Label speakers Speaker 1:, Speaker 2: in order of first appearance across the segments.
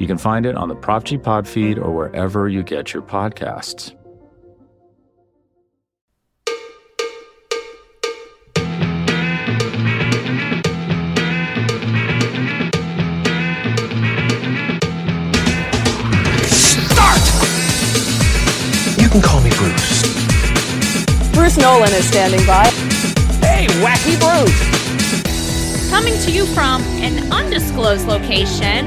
Speaker 1: You can find it on the Prop G Pod feed or wherever you get your podcasts.
Speaker 2: Start! You can call me Bruce.
Speaker 3: Bruce Nolan is standing by.
Speaker 2: Hey, Wacky Bruce!
Speaker 4: Coming to you from an undisclosed location,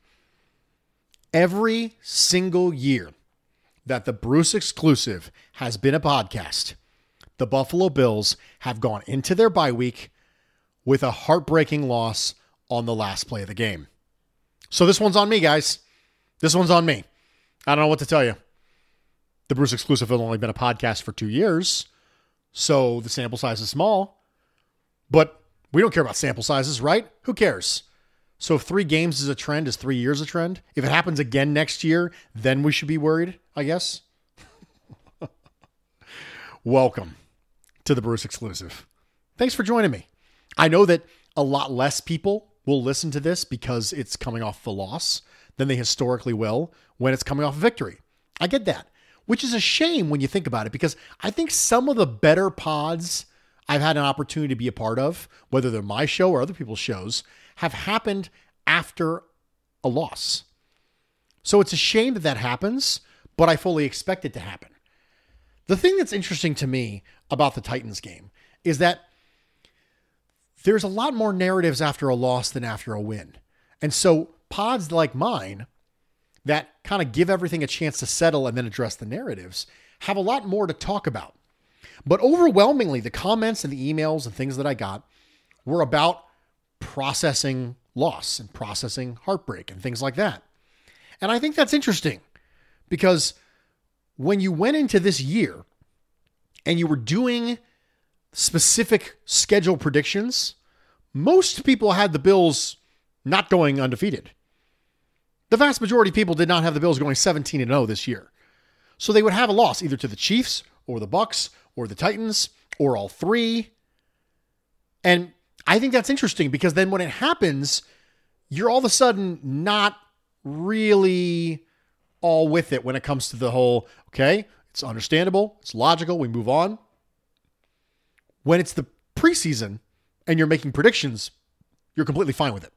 Speaker 5: Every single year that the Bruce Exclusive has been a podcast, the Buffalo Bills have gone into their bye week with a heartbreaking loss on the last play of the game. So this one's on me, guys. This one's on me. I don't know what to tell you. The Bruce Exclusive has only been a podcast for two years, so the sample size is small. But we don't care about sample sizes, right? Who cares? So if three games is a trend, is three years a trend? If it happens again next year, then we should be worried, I guess. Welcome to the Bruce Exclusive. Thanks for joining me. I know that a lot less people will listen to this because it's coming off the loss than they historically will when it's coming off a victory. I get that, which is a shame when you think about it because I think some of the better pods I've had an opportunity to be a part of, whether they're my show or other people's shows, have happened after a loss. So it's a shame that that happens, but I fully expect it to happen. The thing that's interesting to me about the Titans game is that there's a lot more narratives after a loss than after a win. And so pods like mine that kind of give everything a chance to settle and then address the narratives have a lot more to talk about. But overwhelmingly, the comments and the emails and things that I got were about processing loss and processing heartbreak and things like that. And I think that's interesting because when you went into this year and you were doing specific schedule predictions, most people had the Bills not going undefeated. The vast majority of people did not have the Bills going 17 and 0 this year. So they would have a loss either to the Chiefs or the Bucks or the Titans or all three. And I think that's interesting because then when it happens, you're all of a sudden not really all with it when it comes to the whole, okay, it's understandable, it's logical, we move on. When it's the preseason and you're making predictions, you're completely fine with it.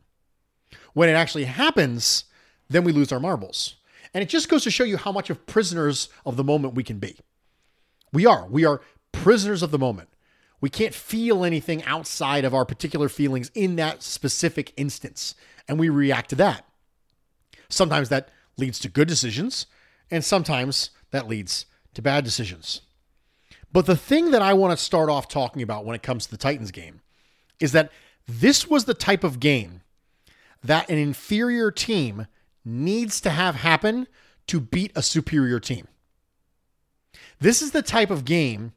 Speaker 5: When it actually happens, then we lose our marbles. And it just goes to show you how much of prisoners of the moment we can be. We are. We are prisoners of the moment. We can't feel anything outside of our particular feelings in that specific instance. And we react to that. Sometimes that leads to good decisions, and sometimes that leads to bad decisions. But the thing that I want to start off talking about when it comes to the Titans game is that this was the type of game that an inferior team needs to have happen to beat a superior team. This is the type of game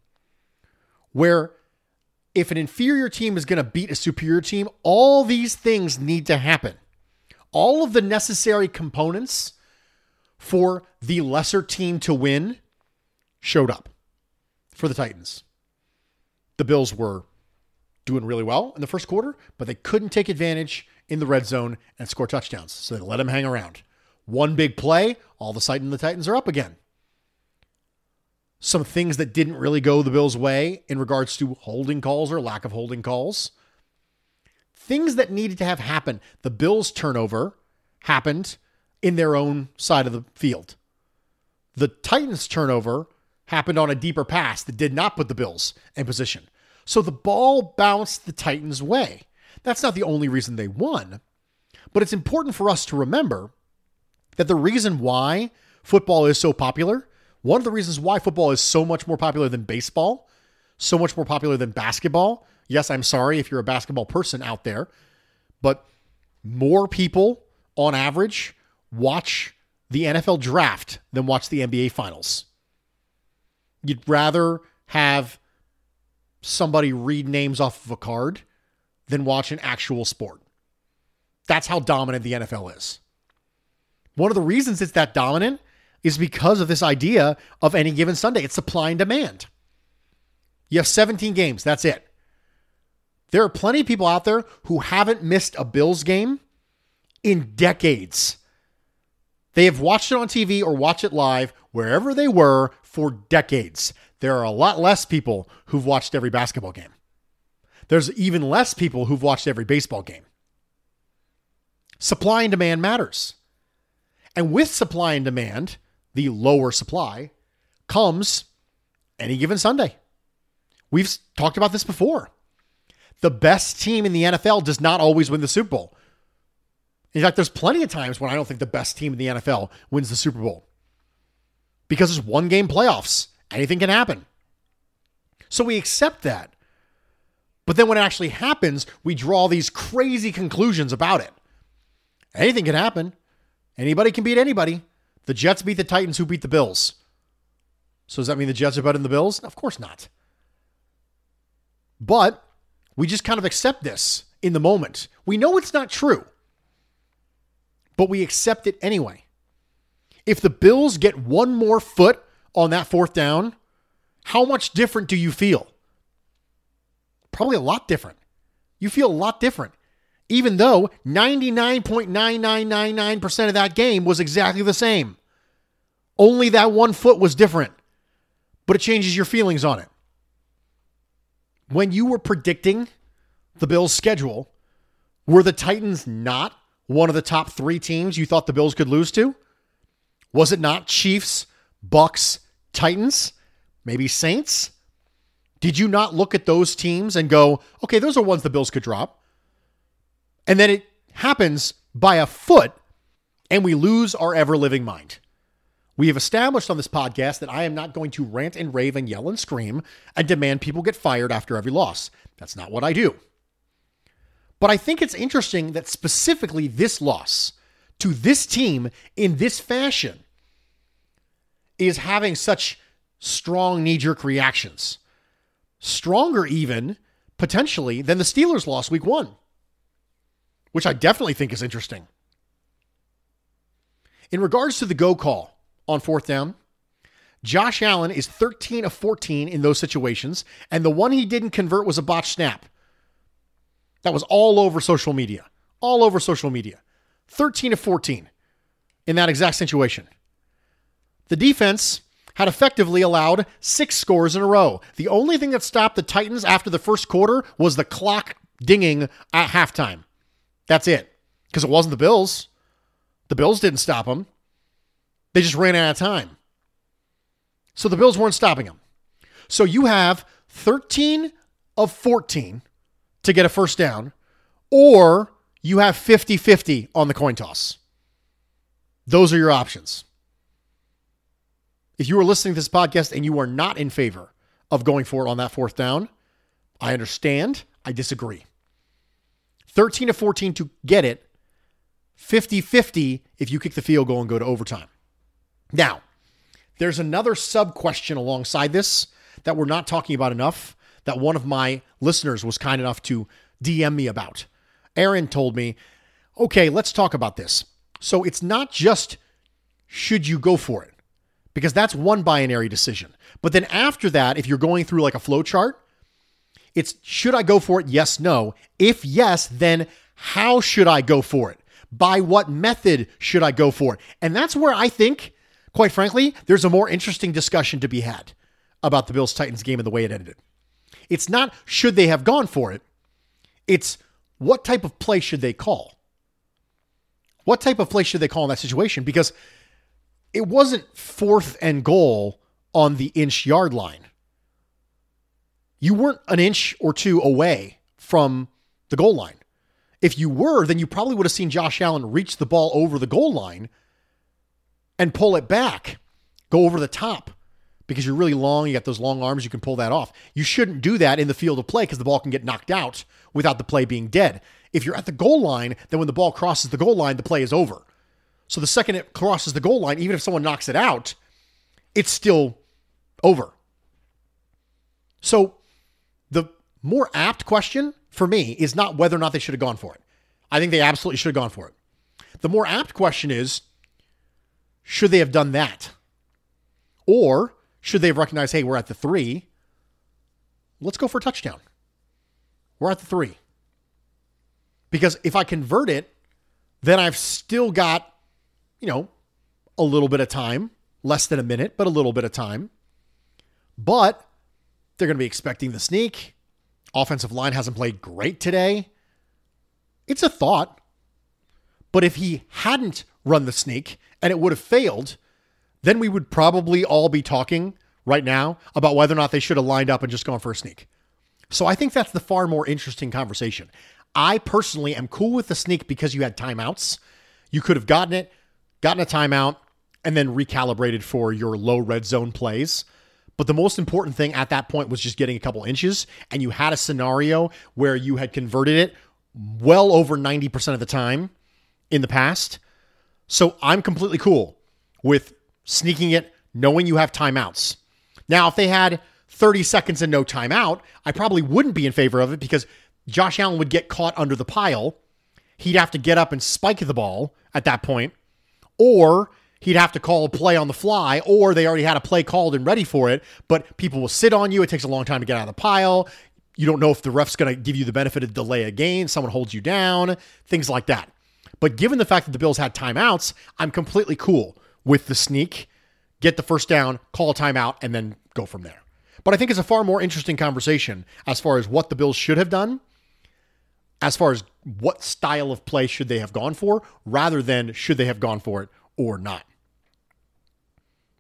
Speaker 5: where if an inferior team is going to beat a superior team, all these things need to happen. All of the necessary components for the lesser team to win showed up for the Titans. The Bills were doing really well in the first quarter, but they couldn't take advantage in the red zone and score touchdowns. So they let them hang around. One big play, all of a sudden the Titans are up again. Some things that didn't really go the Bills' way in regards to holding calls or lack of holding calls. Things that needed to have happened. The Bills' turnover happened in their own side of the field. The Titans turnover happened on a deeper pass that did not put the Bills in position. So the ball bounced the Titans' way. That's not the only reason they won, but it's important for us to remember that the reason why football is so popular, one of the reasons why football is so much more popular than baseball, so much more popular than basketball. Yes, I'm sorry if you're a basketball person out there, but more people on average watch the NFL draft than watch the NBA finals. You'd rather have somebody read names off of a card than watch an actual sport. That's how dominant the NFL is. One of the reasons it's that dominant is because of this idea of any given Sunday. It's supply and demand. You have 17 games, that's it. There are plenty of people out there who haven't missed a Bills game in decades. They have watched it on TV or watched it live wherever they were for decades. There are a lot less people who've watched every basketball game. There's even less people who've watched every baseball game. Supply and demand matters. And with supply and demand, the lower supply, comes any given Sunday. We've talked about this before. The best team in the NFL does not always win the Super Bowl. In fact, there's plenty of times when I don't think the best team in the NFL wins the Super Bowl because it's one game playoffs. Anything can happen. So we accept that. But then when it actually happens, we draw these crazy conclusions about it. Anything can happen. Anybody can beat anybody. The Jets beat the Titans, who beat the Bills. So does that mean the Jets are better than the Bills? Of course not. But we just kind of accept this in the moment. We know it's not true, but we accept it anyway. If the Bills get one more foot on that fourth down, how much different do you feel? Probably a lot different. You feel a lot different, even though 99.9999% of that game was exactly the same. Only that one foot was different, but it changes your feelings on it. When you were predicting the Bills' schedule, were the Titans not one of the top three teams you thought the Bills could lose to? Was it not Chiefs, Bucks, Titans, maybe Saints? Did you not look at those teams and go, okay, those are ones the Bills could drop? And then it happens by a foot and we lose our ever living mind. We have established on this podcast that I am not going to rant and rave and yell and scream and demand people get fired after every loss. That's not what I do. But I think it's interesting that specifically this loss to this team in this fashion is having such strong knee jerk reactions. Stronger, even potentially, than the Steelers lost week one, which I definitely think is interesting. In regards to the go call on fourth down, Josh Allen is 13 of 14 in those situations, and the one he didn't convert was a botch snap. That was all over social media. All over social media. 13 of 14 in that exact situation. The defense had effectively allowed six scores in a row. The only thing that stopped the Titans after the first quarter was the clock dinging at halftime. That's it. Because it wasn't the Bills. The Bills didn't stop them. They just ran out of time. So the Bills weren't stopping them. So you have 13 of 14 to get a first down, or you have 50 50 on the coin toss. Those are your options. If you are listening to this podcast and you are not in favor of going for it on that fourth down, I understand. I disagree. 13 to 14 to get it, 50 50 if you kick the field goal and go to overtime. Now, there's another sub question alongside this that we're not talking about enough that one of my listeners was kind enough to DM me about. Aaron told me, okay, let's talk about this. So it's not just should you go for it, because that's one binary decision. But then after that, if you're going through like a flow chart, it's should I go for it? Yes, no. If yes, then how should I go for it? By what method should I go for it? And that's where I think quite frankly, there's a more interesting discussion to be had about the Bills Titans game and the way it ended. It's not should they have gone for it, it's what type of play should they call? What type of play should they call in that situation? Because it wasn't fourth and goal on the inch yard line. You weren't an inch or two away from the goal line. If you were, then you probably would have seen Josh Allen reach the ball over the goal line and pull it back, go over the top because you're really long. You got those long arms, you can pull that off. You shouldn't do that in the field of play because the ball can get knocked out without the play being dead. If you're at the goal line, then when the ball crosses the goal line, the play is over. So the second it crosses the goal line, even if someone knocks it out, it's still over. So the more apt question for me is not whether or not they should have gone for it. I think they absolutely should have gone for it. The more apt question is should they have done that? Or should they have recognized, hey, we're at the three? Let's go for a touchdown. We're at the three. Because if I convert it, then I've still got, you know, a little bit of time, less than a minute, but a little bit of time. But they're going to be expecting the sneak. Offensive line hasn't played great today. It's a thought. But if he hadn't run the sneak and it would have failed, then we would probably all be talking right now about whether or not they should have lined up and just gone for a sneak. So I think that's the far more interesting conversation. I personally am cool with the sneak because you had timeouts. You could have gotten it, gotten a timeout, and then recalibrated for your low red zone plays. But the most important thing at that point was just getting a couple inches, and you had a scenario where you had converted it well over 90% of the time in the past. So I'm completely cool with sneaking it, knowing you have timeouts. Now, if they had 30 seconds and no timeout, I probably wouldn't be in favor of it because Josh Allen would get caught under the pile. He'd have to get up and spike the ball at that point, or he'd have to call a play on the fly, or they already had a play called and ready for it, but people will sit on you. It takes a long time to get out of the pile. You don't know if the ref's going to give you the benefit of delay a game. Someone holds you down, things like that. But given the fact that the Bills had timeouts, I'm completely cool with the sneak, get the first down, call a timeout, and then go from there. But I think it's a far more interesting conversation as far as what the Bills should have done, as far as what style of play should they have gone for, rather than should they have gone for it or not.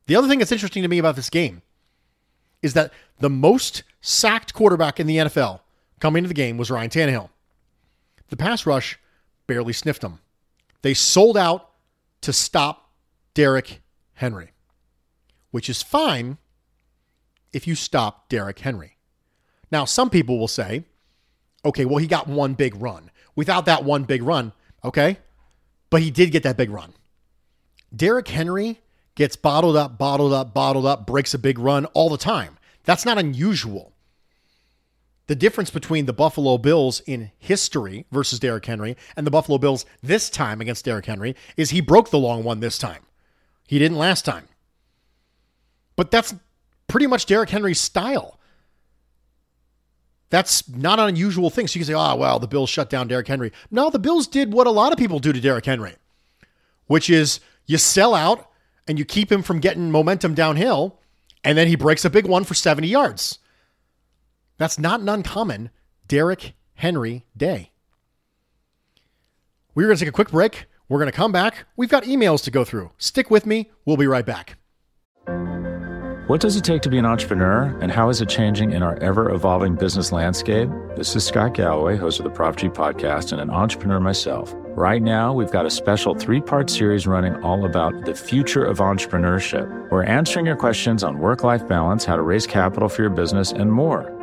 Speaker 5: The other thing that's interesting to me about this game is that the most sacked quarterback in the NFL coming into the game was Ryan Tannehill. The pass rush barely sniffed him. They sold out to stop Derrick Henry, which is fine if you stop Derrick Henry. Now, some people will say, okay, well, he got one big run. Without that one big run, okay, but he did get that big run. Derrick Henry gets bottled up, bottled up, bottled up, breaks a big run all the time. That's not unusual. The difference between the Buffalo Bills in history versus Derrick Henry and the Buffalo Bills this time against Derrick Henry is he broke the long one this time. He didn't last time. But that's pretty much Derrick Henry's style. That's not an unusual thing. So you can say, oh, well, the Bills shut down Derrick Henry. No, the Bills did what a lot of people do to Derrick Henry, which is you sell out and you keep him from getting momentum downhill, and then he breaks a big one for 70 yards. That's not an uncommon Derrick Henry day. We're going to take a quick break. We're going to come back. We've got emails to go through. Stick with me. We'll be right back.
Speaker 1: What does it take to be an entrepreneur, and how is it changing in our ever evolving business landscape? This is Scott Galloway, host of the Prop G podcast, and an entrepreneur myself. Right now, we've got a special three part series running all about the future of entrepreneurship. We're answering your questions on work life balance, how to raise capital for your business, and more.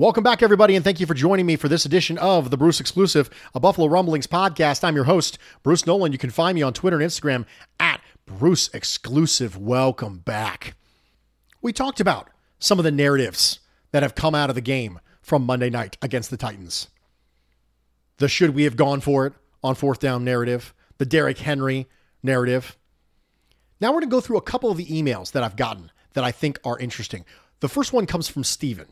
Speaker 5: Welcome back, everybody, and thank you for joining me for this edition of the Bruce Exclusive, a Buffalo Rumblings podcast. I'm your host, Bruce Nolan. You can find me on Twitter and Instagram at Bruce exclusive, welcome back. We talked about some of the narratives that have come out of the game from Monday night against the Titans. The should we have gone for it on fourth down narrative, the Derrick Henry narrative. Now we're going to go through a couple of the emails that I've gotten that I think are interesting. The first one comes from Steven,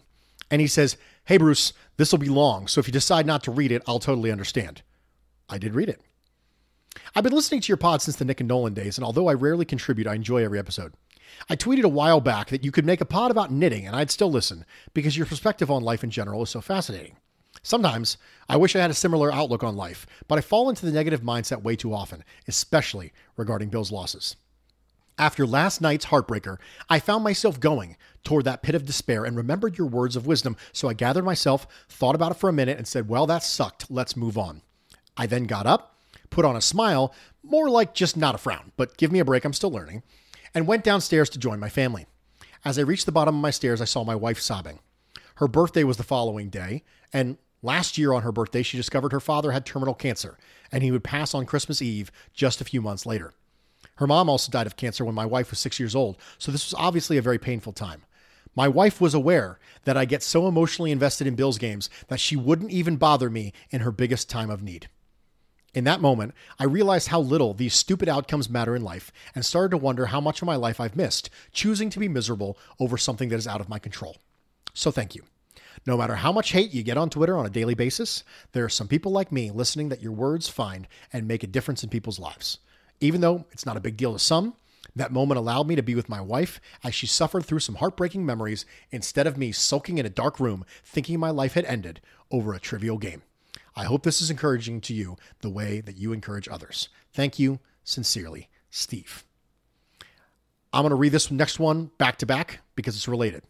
Speaker 5: and he says, Hey, Bruce, this will be long, so if you decide not to read it, I'll totally understand. I did read it. I've been listening to your pod since the Nick and Nolan days, and although I rarely contribute, I enjoy every episode. I tweeted a while back that you could make a pod about knitting, and I'd still listen because your perspective on life in general is so fascinating. Sometimes I wish I had a similar outlook on life, but I fall into the negative mindset way too often, especially regarding Bill's losses. After last night's heartbreaker, I found myself going toward that pit of despair and remembered your words of wisdom, so I gathered myself, thought about it for a minute, and said, Well, that sucked. Let's move on. I then got up, put on a smile, more like just not a frown, but give me a break, I'm still learning, and went downstairs to join my family. As I reached the bottom of my stairs, I saw my wife sobbing. Her birthday was the following day, and last year on her birthday, she discovered her father had terminal cancer, and he would pass on Christmas Eve just a few months later. Her mom also died of cancer when my wife was six years old, so this was obviously a very painful time. My wife was aware that I get so emotionally invested in Bills games that she wouldn't even bother me in her biggest time of need. In that moment, I realized how little these stupid outcomes matter in life and started to wonder how much of my life I've missed, choosing to be miserable over something that is out of my control. So thank you. No matter how much hate you get on Twitter on a daily basis, there are some people like me listening that your words find and make a difference in people's lives. Even though it's not a big deal to some, that moment allowed me to be with my wife as she suffered through some heartbreaking memories instead of me sulking in a dark room thinking my life had ended over a trivial game. I hope this is encouraging to you the way that you encourage others. Thank you. Sincerely, Steve. I'm going to read this next one back to back because it's related.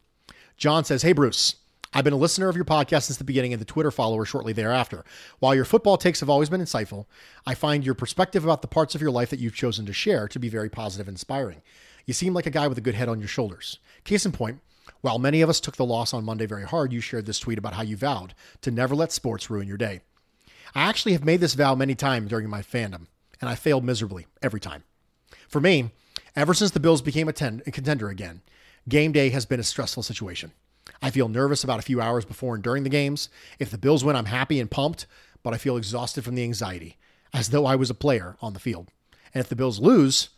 Speaker 5: John says, Hey, Bruce. I've been a listener of your podcast since the beginning and the Twitter follower shortly thereafter. While your football takes have always been insightful, I find your perspective about the parts of your life that you've chosen to share to be very positive and inspiring. You seem like a guy with a good head on your shoulders. Case in point, while many of us took the loss on Monday very hard, you shared this tweet about how you vowed to never let sports ruin your day. I actually have made this vow many times during my fandom, and I failed miserably every time. For me, ever since the Bills became a, ten- a contender again, game day has been a stressful situation. I feel nervous about a few hours before and during the games. If the Bills win, I'm happy and pumped, but I feel exhausted from the anxiety, as though I was a player on the field. And if the Bills lose,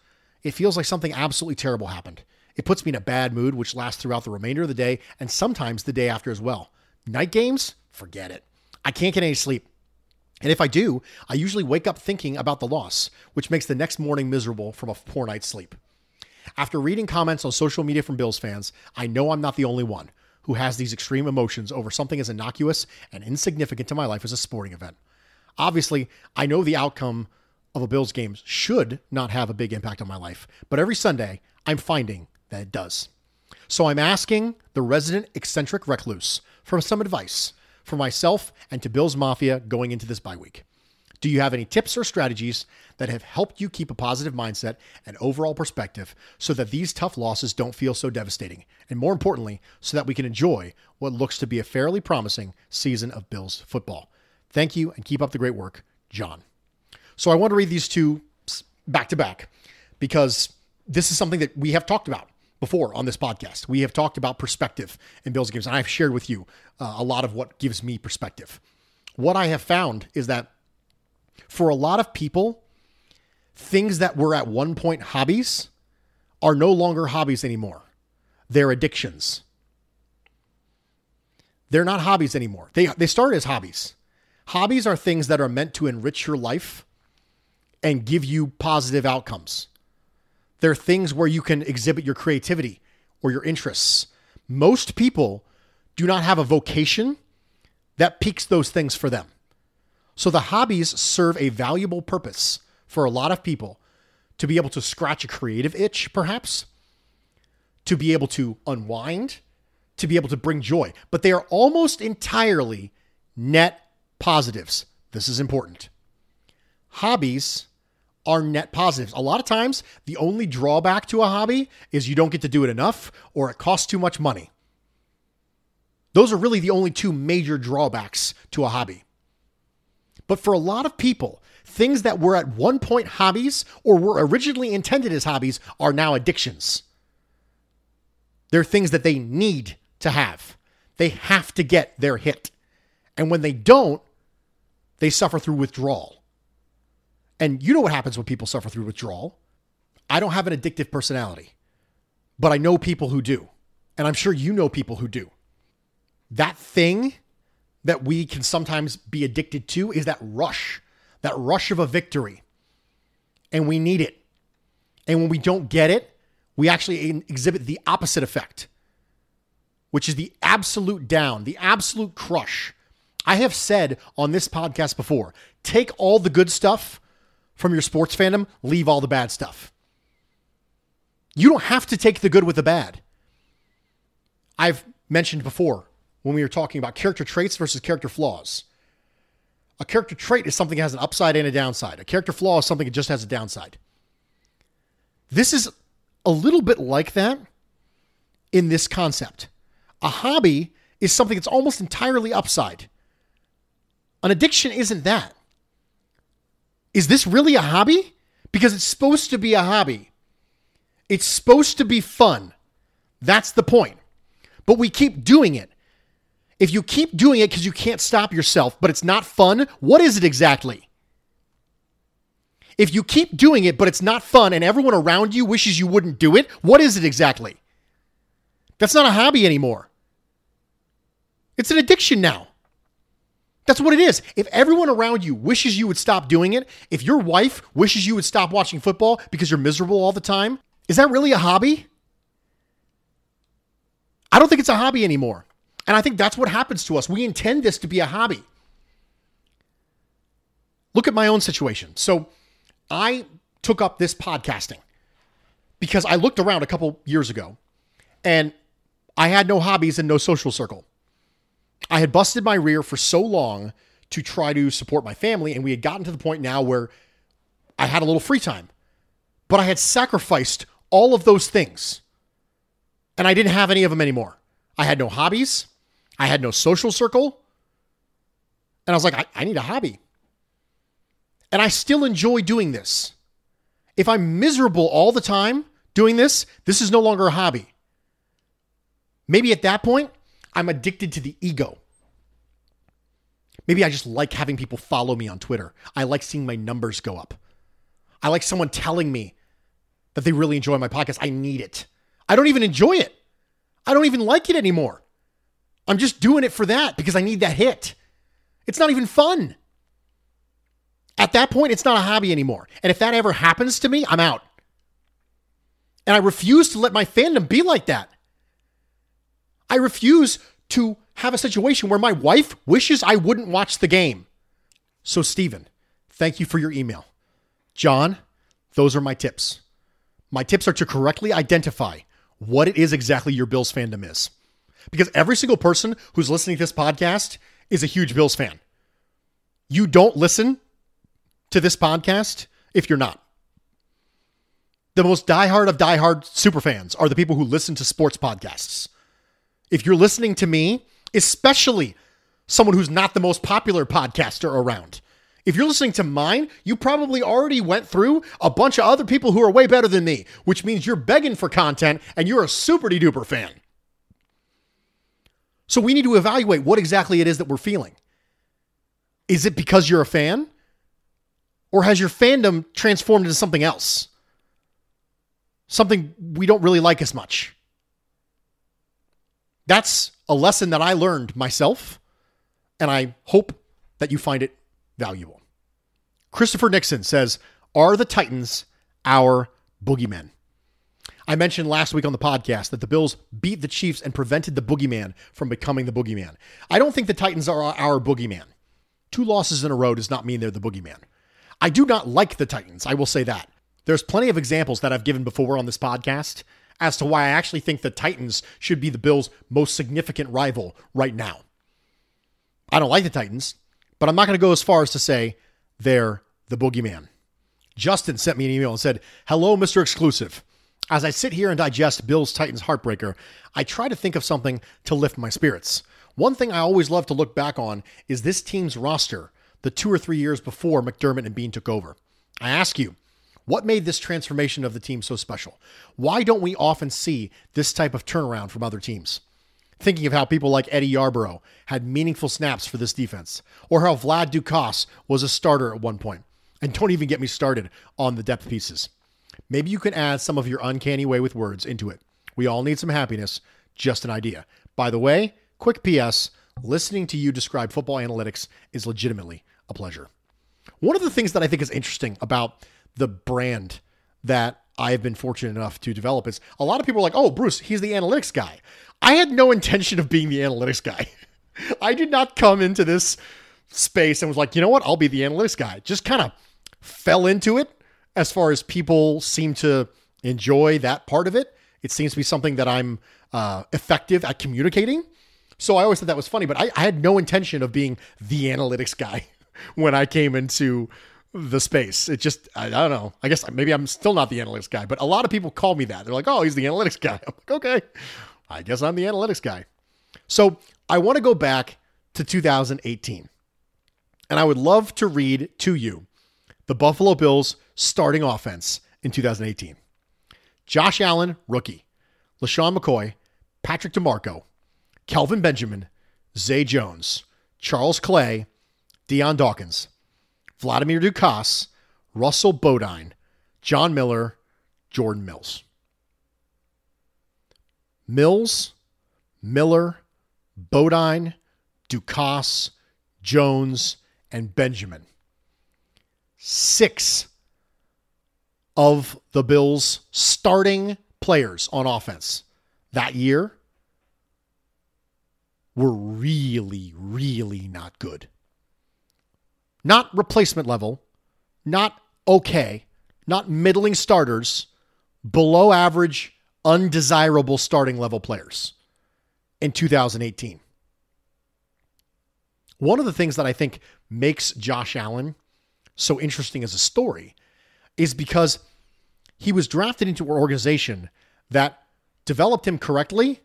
Speaker 5: it feels like something absolutely terrible happened. It puts me in a bad mood, which lasts throughout the remainder of the day and sometimes the day after as well. Night games? Forget it. I can't get any sleep. And if I do, I usually wake up thinking about the loss, which makes the next morning miserable from a poor night's sleep. After reading comments on social media from Bills fans, I know I'm not the only one who has these extreme emotions over something as innocuous and insignificant to my life as a sporting event. Obviously, I know the outcome of a Bills game should not have a big impact on my life, but every Sunday, I'm finding that it does. So I'm asking the resident eccentric recluse for some advice for myself and to Bills Mafia going into this bye week. Do you have any tips or strategies that have helped you keep a positive mindset and overall perspective so that these tough losses don't feel so devastating? And more importantly, so that we can enjoy what looks to be a fairly promising season of Bills football. Thank you and keep up the great work, John. So I want to read these two back to back because this is something that we have talked about before on this podcast. We have talked about perspective in Bills games, and I've shared with you uh, a lot of what gives me perspective. What I have found is that for a lot of people, things that were at one point hobbies are no longer hobbies anymore. They're addictions. They're not hobbies anymore. They, they started as hobbies. Hobbies are things that are meant to enrich your life and give you positive outcomes. They're things where you can exhibit your creativity or your interests. Most people do not have a vocation that piques those things for them. So the hobbies serve a valuable purpose for a lot of people to be able to scratch a creative itch, perhaps, to be able to unwind, to be able to bring joy. But they are almost entirely net positives. This is important. Hobbies are net positives. A lot of times, the only drawback to a hobby is you don't get to do it enough or it costs too much money. Those are really the only two major drawbacks to a hobby. But for a lot of people, things that were at one point hobbies or were originally intended as hobbies are now addictions. They're things that they need to have. They have to get their hit. And when they don't, they suffer through withdrawal. And you know what happens when people suffer through withdrawal. I don't have an addictive personality, but I know people who do. And I'm sure you know people who do. That thing that we can sometimes be addicted to is that rush, that rush of a victory. And we need it. And when we don't get it, we actually exhibit the opposite effect, which is the absolute down, the absolute crush. I have said on this podcast before take all the good stuff from your sports fandom, leave all the bad stuff. You don't have to take the good with the bad. I've mentioned before when we were talking about character traits versus character flaws. A character trait is something that has an upside and a downside. A character flaw is something that just has a downside. This is a little bit like that in this concept. A hobby is something that's almost entirely upside. An addiction isn't that. Is this really a hobby? Because it's supposed to be a hobby. It's supposed to be fun. That's the point. But we keep doing it. If you keep doing it because you can't stop yourself, but it's not fun, what is it exactly? If you keep doing it, but it's not fun, and everyone around you wishes you wouldn't do it, what is it exactly? That's not a hobby anymore. It's an addiction now. That's what it is. If everyone around you wishes you would stop doing it, if your wife wishes you would stop watching football because you're miserable all the time, is that really a hobby? I don't think it's a hobby anymore. And I think that's what happens to us. We intend this to be a hobby. Look at my own situation. So, I took up this podcasting because I looked around a couple years ago and I had no hobbies and no social circle. I had busted my rear for so long to try to support my family, and we had gotten to the point now where I had a little free time. But I had sacrificed all of those things, and I didn't have any of them anymore. I had no hobbies, I had no social circle, and I was like, I, I need a hobby. And I still enjoy doing this. If I'm miserable all the time doing this, this is no longer a hobby. Maybe at that point, I'm addicted to the ego. Maybe I just like having people follow me on Twitter. I like seeing my numbers go up. I like someone telling me that they really enjoy my podcast. I need it. I don't even enjoy it. I don't even like it anymore. I'm just doing it for that because I need that hit. It's not even fun. At that point, it's not a hobby anymore. And if that ever happens to me, I'm out. And I refuse to let my fandom be like that. I refuse to have a situation where my wife wishes I wouldn't watch the game. So, Stephen, thank you for your email. John, those are my tips. My tips are to correctly identify what it is exactly your Bills fandom is. Because every single person who's listening to this podcast is a huge Bills fan. You don't listen to this podcast if you're not. The most diehard of diehard super fans are the people who listen to sports podcasts. If you're listening to me, especially someone who's not the most popular podcaster around, if you're listening to mine, you probably already went through a bunch of other people who are way better than me, which means you're begging for content and you're a super duper fan. So we need to evaluate what exactly it is that we're feeling. Is it because you're a fan? Or has your fandom transformed into something else? Something we don't really like as much. That's a lesson that I learned myself, and I hope that you find it valuable. Christopher Nixon says, Are the Titans our boogeymen? I mentioned last week on the podcast that the Bills beat the Chiefs and prevented the boogeyman from becoming the boogeyman. I don't think the Titans are our boogeyman. Two losses in a row does not mean they're the boogeyman. I do not like the Titans. I will say that. There's plenty of examples that I've given before on this podcast as to why I actually think the Titans should be the Bills' most significant rival right now. I don't like the Titans, but I'm not going to go as far as to say they're the boogeyman. Justin sent me an email and said, Hello, Mr. Exclusive. As I sit here and digest Bills Titans heartbreaker, I try to think of something to lift my spirits. One thing I always love to look back on is this team's roster the two or three years before McDermott and Beane took over. I ask you, what made this transformation of the team so special? Why don't we often see this type of turnaround from other teams? Thinking of how people like Eddie Yarbrough had meaningful snaps for this defense, or how Vlad Ducasse was a starter at one point. And don't even get me started on the depth pieces. Maybe you can add some of your uncanny way with words into it. We all need some happiness, just an idea. By the way, quick PS listening to you describe football analytics is legitimately a pleasure. One of the things that I think is interesting about the brand that I have been fortunate enough to develop is a lot of people are like, oh, Bruce, he's the analytics guy. I had no intention of being the analytics guy. I did not come into this space and was like, you know what, I'll be the analytics guy. Just kind of fell into it as far as people seem to enjoy that part of it. It seems to be something that I'm uh, effective at communicating. So I always thought that was funny, but I, I had no intention of being the analytics guy when I came into the space. It just, I, I, don't know. I guess maybe I'm still not the analytics guy, but a lot of people call me that. They're like, oh, he's the analytics guy. I'm like, okay, I guess I'm the analytics guy. So I want to go back to 2018. And I would love to read to you the Buffalo Bills starting offense in 2018. Josh Allen, rookie. LeSean McCoy, Patrick DiMarco, Kelvin Benjamin, Zay Jones, Charles Clay, Dion Dawkins, Vladimir Ducasse, Russell Bodine, John Miller, Jordan Mills. Mills, Miller, Bodine, Ducasse, Jones, and Benjamin. Six of the Bills' starting players on offense that year were really, really not good. Not replacement level, not okay, not middling starters, below average, undesirable starting level players in 2018. One of the things that I think makes Josh Allen so interesting as a story is because he was drafted into an organization that developed him correctly,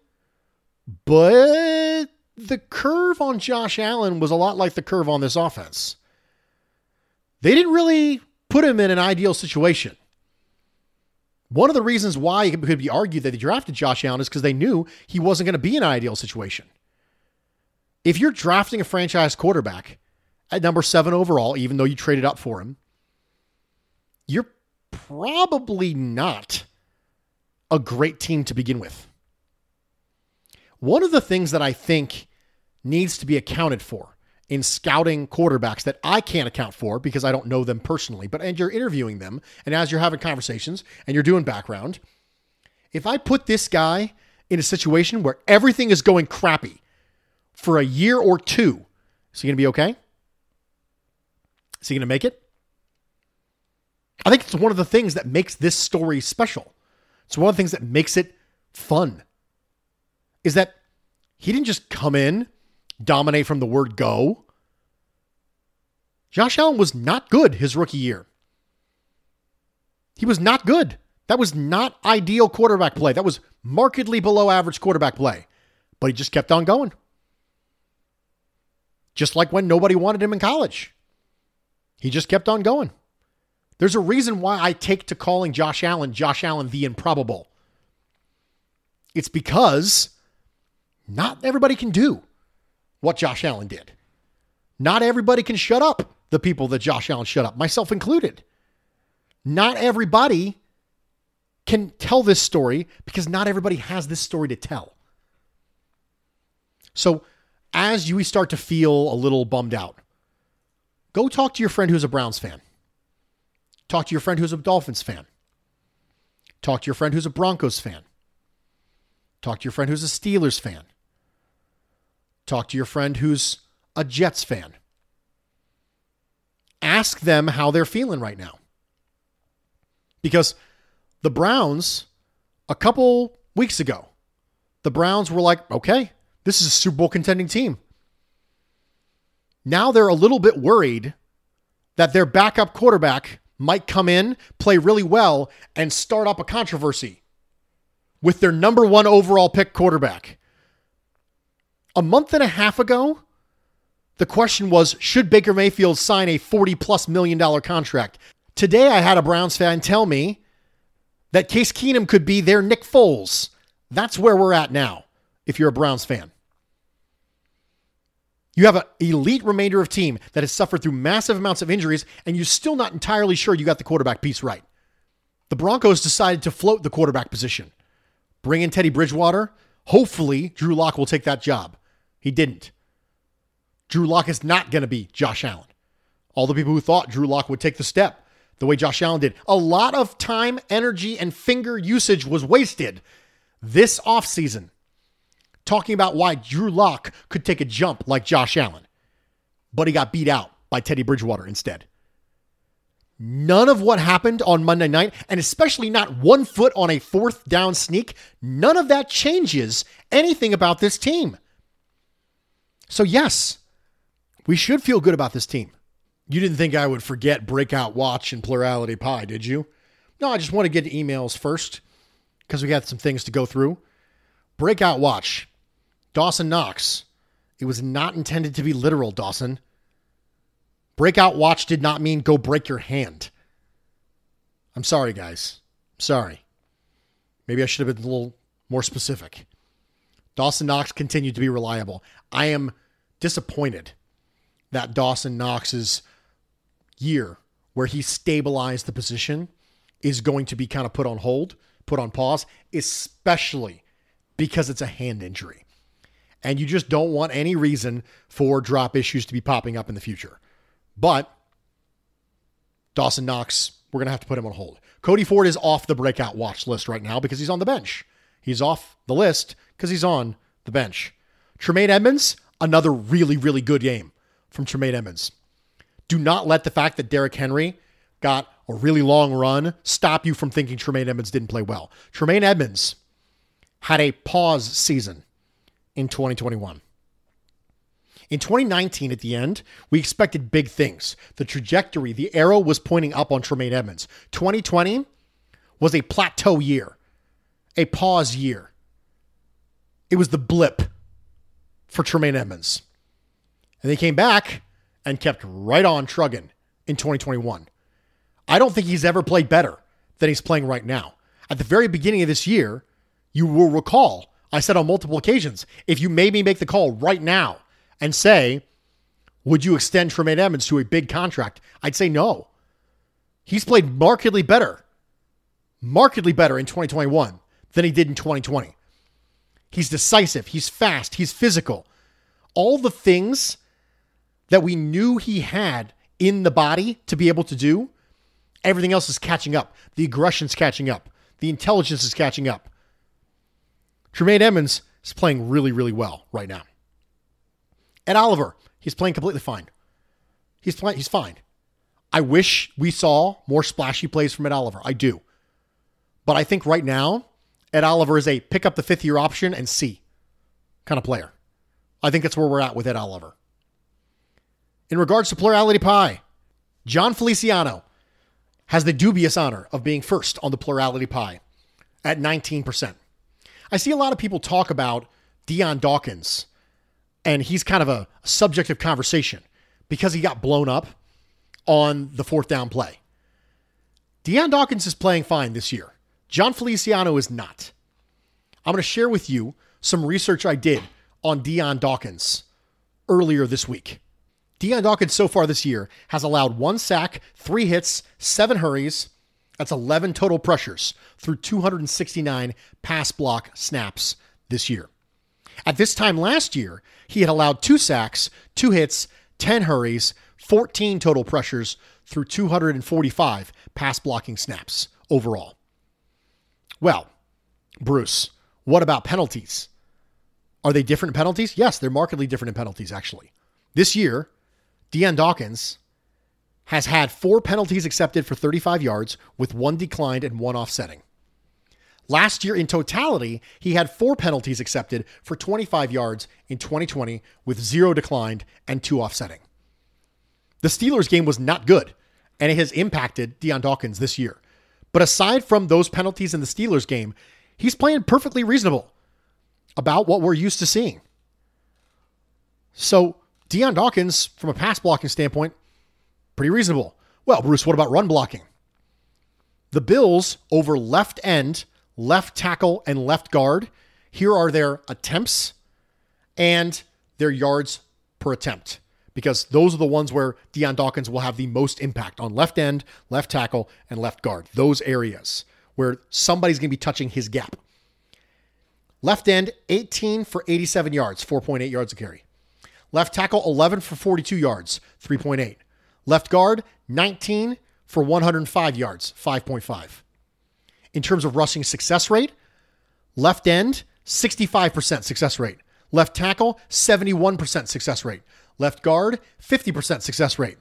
Speaker 5: but the curve on Josh Allen was a lot like the curve on this offense they didn't really put him in an ideal situation. One of the reasons why it could be argued that they drafted Josh Allen is because they knew he wasn't going to be in an ideal situation. If you're drafting a franchise quarterback at number seven overall, even though you traded up for him, you're probably not a great team to begin with. One of the things that I think needs to be accounted for in scouting quarterbacks that I can't account for because I don't know them personally, but and you're interviewing them and as you're having conversations and you're doing background, if I put this guy in a situation where everything is going crappy for a year or two, is he going to be okay? Is he going to make it? I think it's one of the things that makes this story special. It's one of the things that makes it fun. Is that he didn't just come in, dominate from the word go. Josh Allen was not good his rookie year. He was not good. That was not ideal quarterback play. That was markedly below average quarterback play. But he just kept on going. Just like when nobody wanted him in college. He just kept on going. There's a reason why I take to calling Josh Allen Josh Allen the improbable. It's because not everybody can do what Josh Allen did. Not everybody can shut up the people that Josh Allen shut up, myself included. Not everybody can tell this story because not everybody has this story to tell. So, as you start to feel a little bummed out, go talk to your friend who's a Browns fan. Talk to your friend who's a Dolphins fan. Talk to your friend who's a Broncos fan. Talk to your friend who's a Steelers fan. Talk to your friend who's a Jets fan ask them how they're feeling right now. Because the Browns, a couple weeks ago, the Browns were like, okay, this is a Super Bowl contending team. Now they're a little bit worried that their backup quarterback might come in, play really well, and start up a controversy with their number one overall pick quarterback. A month and a half ago, The question was should Baker Mayfield sign a 40 plus million dollar contract? Today, I had a Browns fan tell me that Case Keenum could be their Nick Foles. That's where we're at now, if you're a Browns fan. You have an elite remainder of team that has suffered through massive amounts of injuries, and you're still not entirely sure you got the quarterback piece right. The Broncos decided to float the quarterback position. Bring in Teddy Bridgewater. Hopefully, Drew Lock will take that job. He didn't. Drew Lock is not going to be Josh Allen. All the people who thought Drew Lock would take the step the way Josh Allen did. A lot of time, energy, and finger usage was wasted this offseason talking about why Drew Lock could take a jump like Josh Allen, but he got beat out by Teddy Bridgewater instead. None of what happened on Monday night, and especially not one foot on a fourth down sneak, none of that changes anything about this team. So, yes, we should feel good about this team. You didn't think I would forget Breakout Watch and Plurality Pie, did you? No, I just want to get to emails first because we got some things to go through. Breakout Watch, Dawson Knox. It was not intended to be literal, Dawson. Breakout Watch did not mean go break your hand. I'm sorry, guys. Sorry. Maybe I should have been a little more specific. Dawson Knox continued to be reliable. I am disappointed that Dawson Knox's year where he stabilized the position is going to be kind of put on hold, put on pause, especially because it's a hand injury. And you just don't want any reason for drop issues to be popping up in the future. But Dawson Knox, we're going to have to put him on hold. Cody Ford is off the breakout watch list right now because he's on the bench. He's off the list because he's on the bench. Tremaine Edmunds, another really, really good game from Tremaine Edmunds. Do not let the fact that Derrick Henry got a really long run stop you from thinking Tremaine Edmunds didn't play well. Tremaine Edmunds had a pause season in 2021. In 2019, at the end, we expected big things. The trajectory, the arrow was pointing up on Tremaine Edmunds. 2020 was a plateau year, a pause year. It was the blip for Tremaine Edmunds. And they came back and kept right on trugging in 2021. I don't think he's ever played better than he's playing right now. At the very beginning of this year, you will recall I said on multiple occasions if you made me make the call right now and say, would you extend Tremaine Edmunds to a big contract? I'd say no. He's played markedly better, markedly better in 2021 than he did in 2020. He's decisive, he's fast, he's physical. All the things that we knew he had in the body to be able to do, everything else is catching up. The aggression's catching up. The intelligence is catching up. Tremaine Edmunds is playing really, really well right now. Ed Oliver, he's playing completely fine. He's playing, he's fine. I wish we saw more splashy plays from Ed Oliver. I do. But I think right now, Ed Oliver is a pick up the fifth year option and see kind of player. I think that's where we're at with Ed Oliver. In regards to plurality pie, Jon Feliciano has the dubious honor of being first on the plurality pie at 19%. I see a lot of people talk about Dion Dawkins, and he's kind of a subject of conversation because he got blown up on the fourth down play. Dion Dawkins is playing fine this year. Jon Feliciano is not. I'm going to share with you some research I did on Dion Dawkins earlier this week. Dion Dawkins so far this year has allowed one sack, three hits, seven hurries. That's 11 total pressures through 269 pass block snaps this year. At this time last year, he had allowed two sacks, two hits, 10 hurries, 14 total pressures through 245 pass blocking snaps overall. Well, Bruce, what about penalties? Are they different penalties? Yes, they're markedly different in penalties, actually. This year, Dion Dawkins has had four penalties accepted for 35 yards, with one declined and one offsetting. Last year in totality, he had four penalties accepted for 25 yards in 2020, with zero declined and two offsetting. The Steelers game was not good, and it has impacted Dion Dawkins this year. But aside from those penalties in the Steelers game, he's playing perfectly reasonable about what we're used to seeing. So Dion Dawkins, from a pass blocking standpoint, pretty reasonable. Well, Bruce, what about run blocking? The Bills over left end, left tackle, and left guard. Here are their attempts and their yards per attempt because those are the ones where Dion Dawkins will have the most impact on left end, left tackle, and left guard. Those areas where somebody's going to be touching his gap. Left end, 18 for 87 yards, 4.8 yards a carry. Left tackle, 11 for 42 yards, 3.8. Left guard, 19 for 105 yards, 5.5. In terms of rushing success rate, left end, 65% success rate. Left tackle, 71% success rate. Left guard, 50% success rate.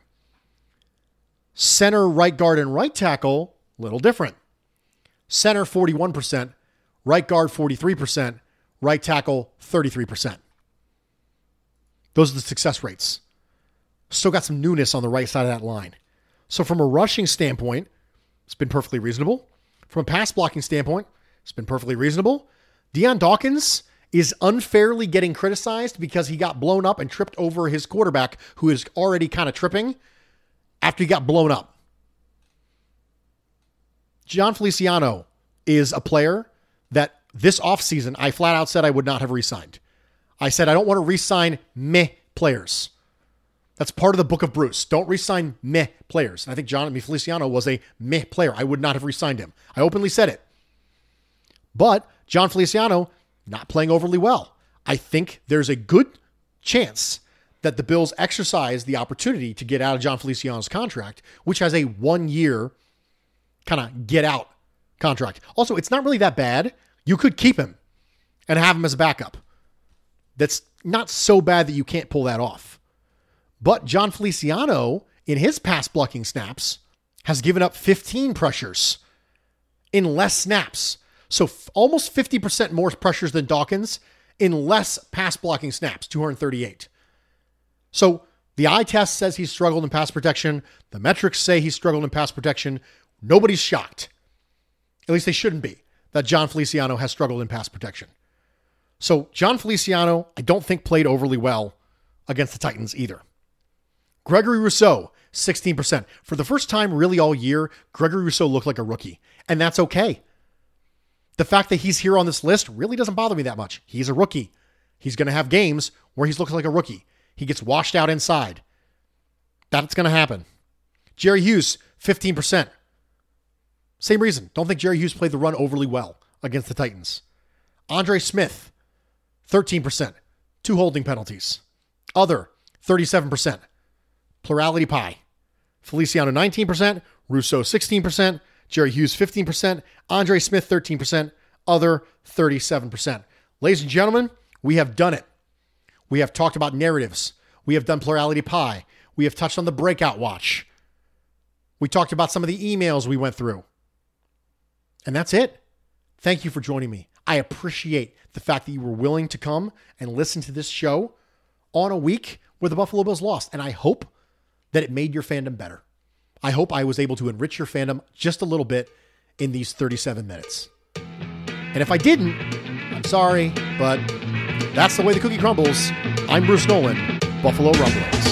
Speaker 5: Center, right guard, and right tackle, little different. Center, 41%. Right guard, 43%. Right tackle, 33%. Those are the success rates. Still got some newness on the right side of that line. So, from a rushing standpoint, it's been perfectly reasonable. From a pass blocking standpoint, it's been perfectly reasonable. Dion Dawkins is unfairly getting criticized because he got blown up and tripped over his quarterback, who is already kind of tripping after he got blown up. Jon Feliciano is a player that this offseason I flat out said I would not have re signed. I said I don't want to re sign meh players. That's part of the book of Bruce. Don't re-sign meh players. And I think Jon Feliciano was a meh player. I would not have re-signed him. I openly said it. But Jon Feliciano not playing overly well. I think there's a good chance that the Bills exercise the opportunity to get out of Jon Feliciano's contract, which has a one year kind of get out contract. Also, it's not really that bad. You could keep him and have him as a backup. That's not so bad that you can't pull that off. But Jon Feliciano, in his pass blocking snaps, has given up 15 pressures in less snaps. So f- almost 50% more pressures than Dawkins in less pass blocking snaps, 238. So the eye test says he struggled in pass protection. The metrics say he struggled in pass protection. Nobody's shocked. At least they shouldn't be that Jon Feliciano has struggled in pass protection. So Jon Feliciano, I don't think played overly well against the Titans either. Gregory Rousseau, 16%. For the first time really all year, Gregory Rousseau looked like a rookie, and that's okay. The fact that he's here on this list really doesn't bother me that much. He's a rookie. He's going to have games where he's looking like a rookie. He gets washed out inside. That's going to happen. Jerry Hughes, 15%. Same reason. Don't think Jerry Hughes played the run overly well against the Titans. Andre Smith, 13%. Two holding penalties. Other, 37%. Plurality pie. Feliciano, 19%. Rousseau, 16%. Jerry Hughes 15%, Andre Smith 13%, other 37%. Ladies and gentlemen, we have done it. We have talked about narratives. We have done plurality pie. We have touched on the breakout watch. We talked about some of the emails we went through. And that's it. Thank you for joining me. I appreciate the fact that you were willing to come and listen to this show on a week where the Buffalo Bills lost. And I hope that it made your fandom better. I hope I was able to enrich your fandom just a little bit in these 37 minutes. And if I didn't, I'm sorry, but that's the way the cookie crumbles. I'm Bruce Nolan, Buffalo Rumblings.